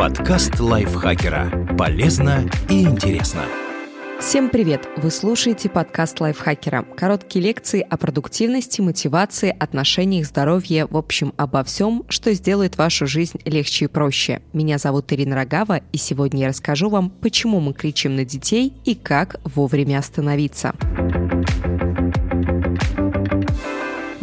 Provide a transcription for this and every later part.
Подкаст лайфхакера. Полезно и интересно. Всем привет! Вы слушаете подкаст лайфхакера. Короткие лекции о продуктивности, мотивации, отношениях, здоровье, в общем, обо всем, что сделает вашу жизнь легче и проще. Меня зовут Ирина Рогава, и сегодня я расскажу вам, почему мы кричим на детей и как вовремя остановиться.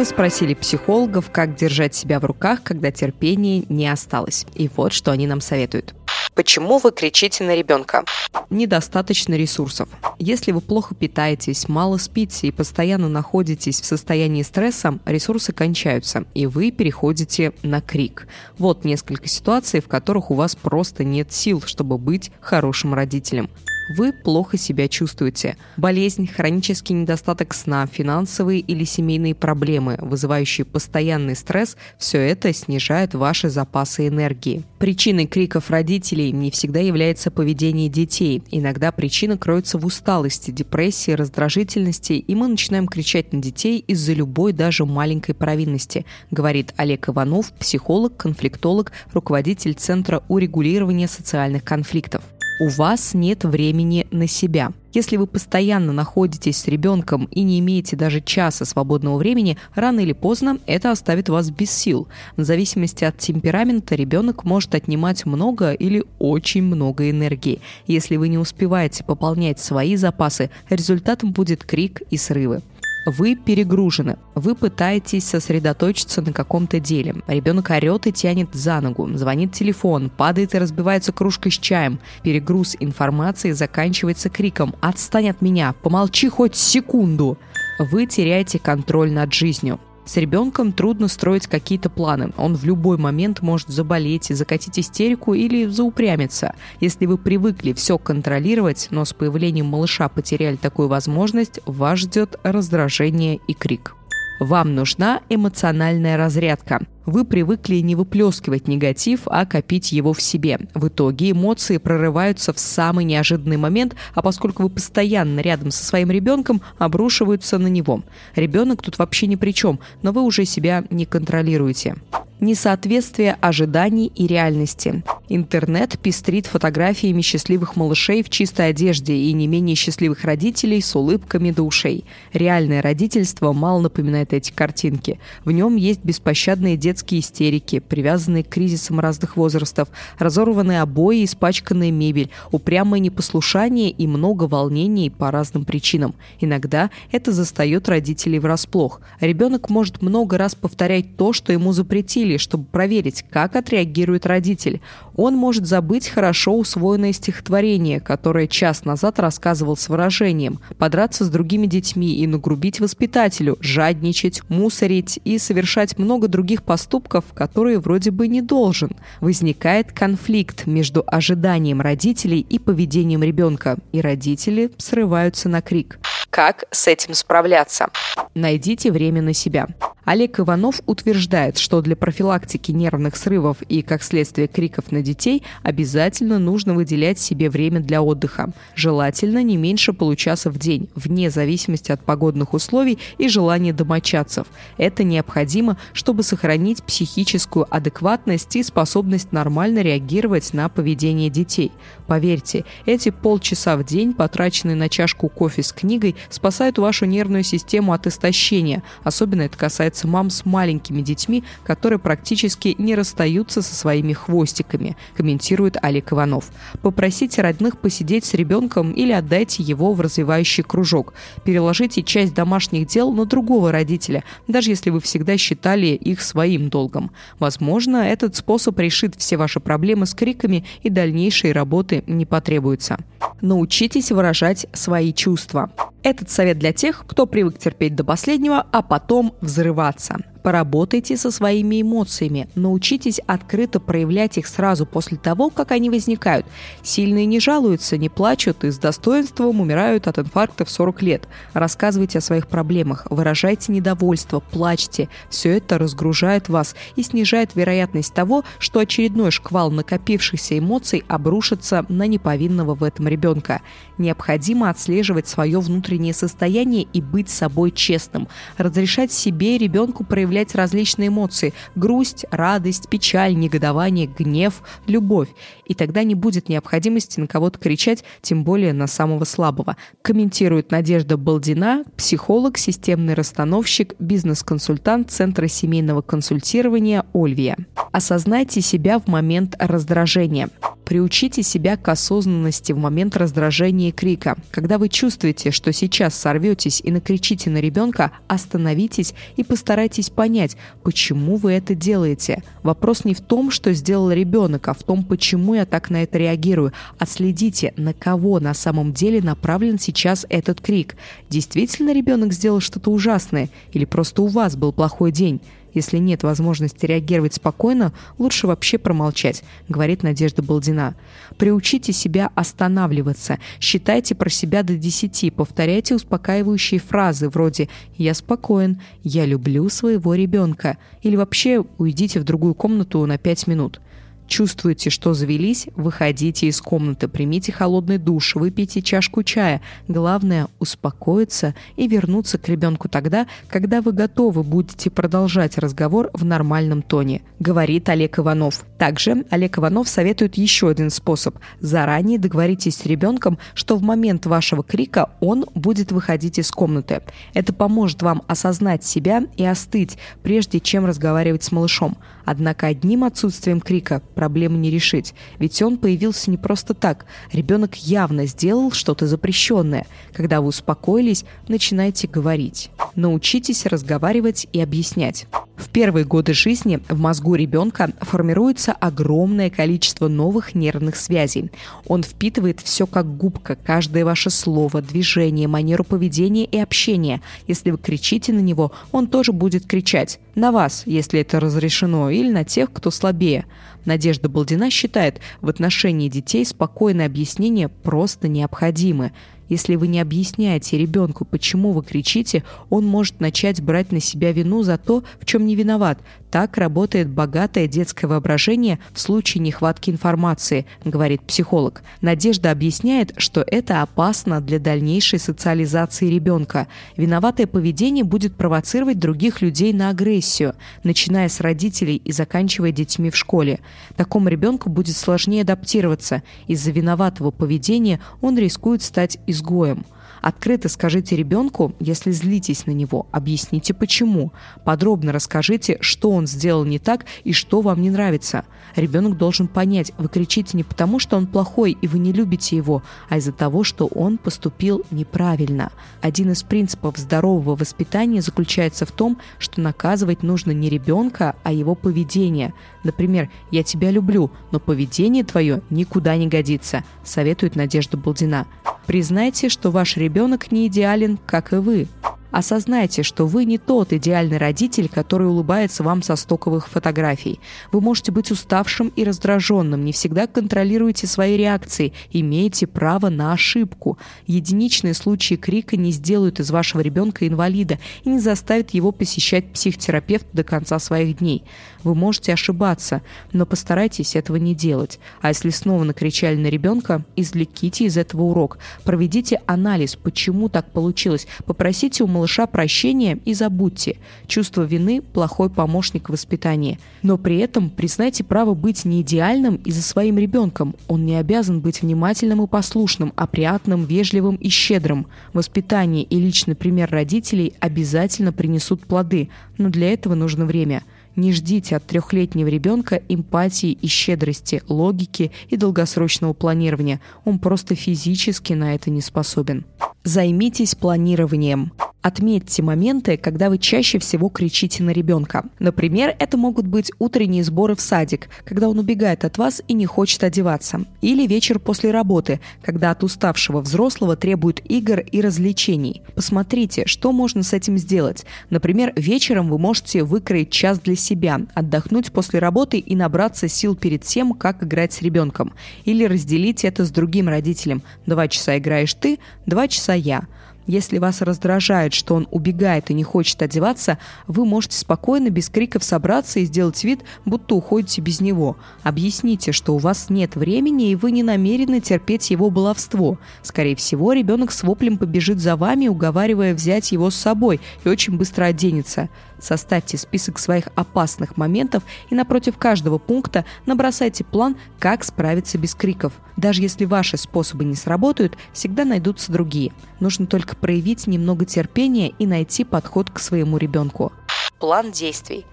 Мы спросили психологов, как держать себя в руках, когда терпения не осталось. И вот что они нам советуют. Почему вы кричите на ребенка? Недостаточно ресурсов. Если вы плохо питаетесь, мало спите и постоянно находитесь в состоянии стресса, ресурсы кончаются, и вы переходите на крик. Вот несколько ситуаций, в которых у вас просто нет сил, чтобы быть хорошим родителем вы плохо себя чувствуете. Болезнь, хронический недостаток сна, финансовые или семейные проблемы, вызывающие постоянный стресс – все это снижает ваши запасы энергии. Причиной криков родителей не всегда является поведение детей. Иногда причина кроется в усталости, депрессии, раздражительности, и мы начинаем кричать на детей из-за любой даже маленькой провинности, говорит Олег Иванов, психолог, конфликтолог, руководитель Центра урегулирования социальных конфликтов у вас нет времени на себя. Если вы постоянно находитесь с ребенком и не имеете даже часа свободного времени, рано или поздно это оставит вас без сил. В зависимости от темперамента ребенок может отнимать много или очень много энергии. Если вы не успеваете пополнять свои запасы, результатом будет крик и срывы. Вы перегружены. Вы пытаетесь сосредоточиться на каком-то деле. Ребенок орет и тянет за ногу. Звонит телефон, падает и разбивается кружкой с чаем. Перегруз информации заканчивается криком «Отстань от меня! Помолчи хоть секунду!» Вы теряете контроль над жизнью. С ребенком трудно строить какие-то планы. Он в любой момент может заболеть, закатить истерику или заупрямиться. Если вы привыкли все контролировать, но с появлением малыша потеряли такую возможность, вас ждет раздражение и крик. Вам нужна эмоциональная разрядка. Вы привыкли не выплескивать негатив, а копить его в себе. В итоге эмоции прорываются в самый неожиданный момент, а поскольку вы постоянно рядом со своим ребенком, обрушиваются на него. Ребенок тут вообще ни при чем, но вы уже себя не контролируете несоответствие ожиданий и реальности. Интернет пестрит фотографиями счастливых малышей в чистой одежде и не менее счастливых родителей с улыбками до ушей. Реальное родительство мало напоминает эти картинки. В нем есть беспощадные детские истерики, привязанные к кризисам разных возрастов, разорванные обои, испачканная мебель, упрямое непослушание и много волнений по разным причинам. Иногда это застает родителей врасплох. Ребенок может много раз повторять то, что ему запретили, усилий, чтобы проверить, как отреагирует родитель. Он может забыть хорошо усвоенное стихотворение, которое час назад рассказывал с выражением, подраться с другими детьми и нагрубить воспитателю, жадничать, мусорить и совершать много других поступков, которые вроде бы не должен. Возникает конфликт между ожиданием родителей и поведением ребенка, и родители срываются на крик. Как с этим справляться? Найдите время на себя. Олег Иванов утверждает, что для профилактики нервных срывов и, как следствие, криков на детей обязательно нужно выделять себе время для отдыха. Желательно не меньше получаса в день, вне зависимости от погодных условий и желания домочадцев. Это необходимо, чтобы сохранить психическую адекватность и способность нормально реагировать на поведение детей. Поверьте, эти полчаса в день, потраченные на чашку кофе с книгой, спасают вашу нервную систему от истощения. Особенно это касается мам с маленькими детьми, которые практически не расстаются со своими хвостиками, комментирует Олег Иванов. Попросите родных посидеть с ребенком или отдайте его в развивающий кружок. Переложите часть домашних дел на другого родителя, даже если вы всегда считали их своим долгом. Возможно, этот способ решит все ваши проблемы с криками и дальнейшей работы не потребуется. Научитесь выражать свои чувства. Этот совет для тех, кто привык терпеть до последнего, а потом взрываться. Поработайте со своими эмоциями, научитесь открыто проявлять их сразу после того, как они возникают. Сильные не жалуются, не плачут и с достоинством умирают от инфаркта в 40 лет. Рассказывайте о своих проблемах, выражайте недовольство, плачьте. Все это разгружает вас и снижает вероятность того, что очередной шквал накопившихся эмоций обрушится на неповинного в этом ребенка. Необходимо отслеживать свое внутреннее состояние и быть собой честным, разрешать себе и ребенку проявлять проявлять различные эмоции – грусть, радость, печаль, негодование, гнев, любовь. И тогда не будет необходимости на кого-то кричать, тем более на самого слабого. Комментирует Надежда Балдина, психолог, системный расстановщик, бизнес-консультант Центра семейного консультирования «Ольвия». Осознайте себя в момент раздражения. Приучите себя к осознанности в момент раздражения и крика. Когда вы чувствуете, что сейчас сорветесь и накричите на ребенка, остановитесь и постарайтесь понять, почему вы это делаете. Вопрос не в том, что сделал ребенок, а в том, почему я так на это реагирую. Отследите, на кого на самом деле направлен сейчас этот крик. Действительно ребенок сделал что-то ужасное или просто у вас был плохой день? Если нет возможности реагировать спокойно, лучше вообще промолчать, говорит Надежда Балдина. Приучите себя останавливаться. Считайте про себя до 10. Повторяйте успокаивающие фразы вроде «Я спокоен», «Я люблю своего ребенка» или вообще уйдите в другую комнату на 5 минут. Чувствуете, что завелись? Выходите из комнаты, примите холодный душ, выпейте чашку чая. Главное – успокоиться и вернуться к ребенку тогда, когда вы готовы будете продолжать разговор в нормальном тоне, говорит Олег Иванов. Также Олег Иванов советует еще один способ. Заранее договоритесь с ребенком, что в момент вашего крика он будет выходить из комнаты. Это поможет вам осознать себя и остыть, прежде чем разговаривать с малышом. Однако одним отсутствием крика проблему не решить, ведь он появился не просто так. Ребенок явно сделал что-то запрещенное. Когда вы успокоились, начинайте говорить. Научитесь разговаривать и объяснять. В первые годы жизни в мозгу ребенка формируется огромное количество новых нервных связей. Он впитывает все как губка, каждое ваше слово, движение, манеру поведения и общения. Если вы кричите на него, он тоже будет кричать. На вас, если это разрешено, или на тех, кто слабее. Надежда Балдина считает, в отношении детей спокойное объяснение просто необходимы. Если вы не объясняете ребенку, почему вы кричите, он может начать брать на себя вину за то, в чем не виноват. Так работает богатое детское воображение в случае нехватки информации, говорит психолог. Надежда объясняет, что это опасно для дальнейшей социализации ребенка. Виноватое поведение будет провоцировать других людей на агрессию, начиная с родителей и заканчивая детьми в школе. Такому ребенку будет сложнее адаптироваться. Из-за виноватого поведения он рискует стать изгоем. Открыто скажите ребенку, если злитесь на него, объясните почему. Подробно расскажите, что он сделал не так и что вам не нравится. Ребенок должен понять, вы кричите не потому, что он плохой и вы не любите его, а из-за того, что он поступил неправильно. Один из принципов здорового воспитания заключается в том, что наказывать нужно не ребенка, а его поведение. Например, «Я тебя люблю, но поведение твое никуда не годится», советует Надежда Балдина. Признайте, что ваш ребенок не идеален, как и вы. Осознайте, что вы не тот идеальный родитель, который улыбается вам со стоковых фотографий. Вы можете быть уставшим и раздраженным, не всегда контролируете свои реакции, имеете право на ошибку. Единичные случаи крика не сделают из вашего ребенка инвалида и не заставят его посещать психотерапевта до конца своих дней. Вы можете ошибаться, но постарайтесь этого не делать. А если снова накричали на ребенка, извлеките из этого урок. Проведите анализ, почему так получилось. Попросите у малыша прощения и забудьте. Чувство вины – плохой помощник в воспитании. Но при этом признайте право быть не идеальным и за своим ребенком. Он не обязан быть внимательным и послушным, опрятным, вежливым и щедрым. Воспитание и личный пример родителей обязательно принесут плоды, но для этого нужно время – не ждите от трехлетнего ребенка эмпатии и щедрости, логики и долгосрочного планирования. Он просто физически на это не способен. Займитесь планированием. Отметьте моменты, когда вы чаще всего кричите на ребенка. Например, это могут быть утренние сборы в садик, когда он убегает от вас и не хочет одеваться. Или вечер после работы, когда от уставшего взрослого требуют игр и развлечений. Посмотрите, что можно с этим сделать. Например, вечером вы можете выкроить час для себя, отдохнуть после работы и набраться сил перед тем, как играть с ребенком. Или разделить это с другим родителем. Два часа играешь ты, два часа я. Если вас раздражает, что он убегает и не хочет одеваться, вы можете спокойно, без криков собраться и сделать вид, будто уходите без него. Объясните, что у вас нет времени и вы не намерены терпеть его баловство. Скорее всего, ребенок с воплем побежит за вами, уговаривая взять его с собой и очень быстро оденется. Составьте список своих опасных моментов и напротив каждого пункта набросайте план, как справиться без криков. Даже если ваши способы не сработают, всегда найдутся другие. Нужно только проявить немного терпения и найти подход к своему ребенку. План действий.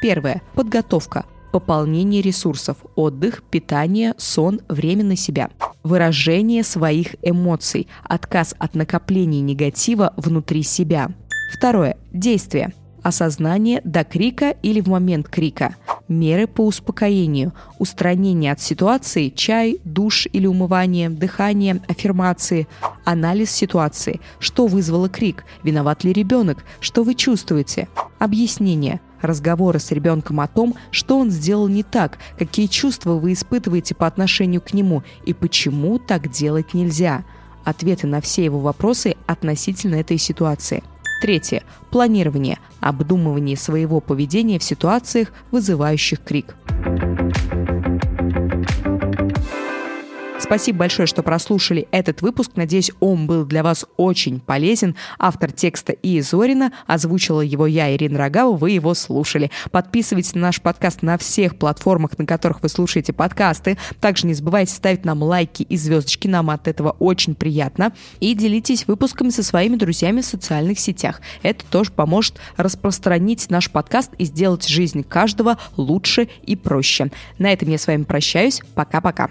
Первое. Подготовка пополнение ресурсов, отдых, питание, сон, время на себя. Выражение своих эмоций, отказ от накопления негатива внутри себя. Второе. Действие осознание до крика или в момент крика, меры по успокоению, устранение от ситуации, чай, душ или умывание, дыхание, аффирмации, анализ ситуации, что вызвало крик, виноват ли ребенок, что вы чувствуете, объяснение, разговоры с ребенком о том, что он сделал не так, какие чувства вы испытываете по отношению к нему и почему так делать нельзя. Ответы на все его вопросы относительно этой ситуации – Третье. Планирование. Обдумывание своего поведения в ситуациях, вызывающих крик. Спасибо большое, что прослушали этот выпуск. Надеюсь, он был для вас очень полезен. Автор текста И. Зорина, озвучила его я, Ирина Рогава, вы его слушали. Подписывайтесь на наш подкаст на всех платформах, на которых вы слушаете подкасты. Также не забывайте ставить нам лайки и звездочки, нам от этого очень приятно. И делитесь выпусками со своими друзьями в социальных сетях. Это тоже поможет распространить наш подкаст и сделать жизнь каждого лучше и проще. На этом я с вами прощаюсь. Пока-пока.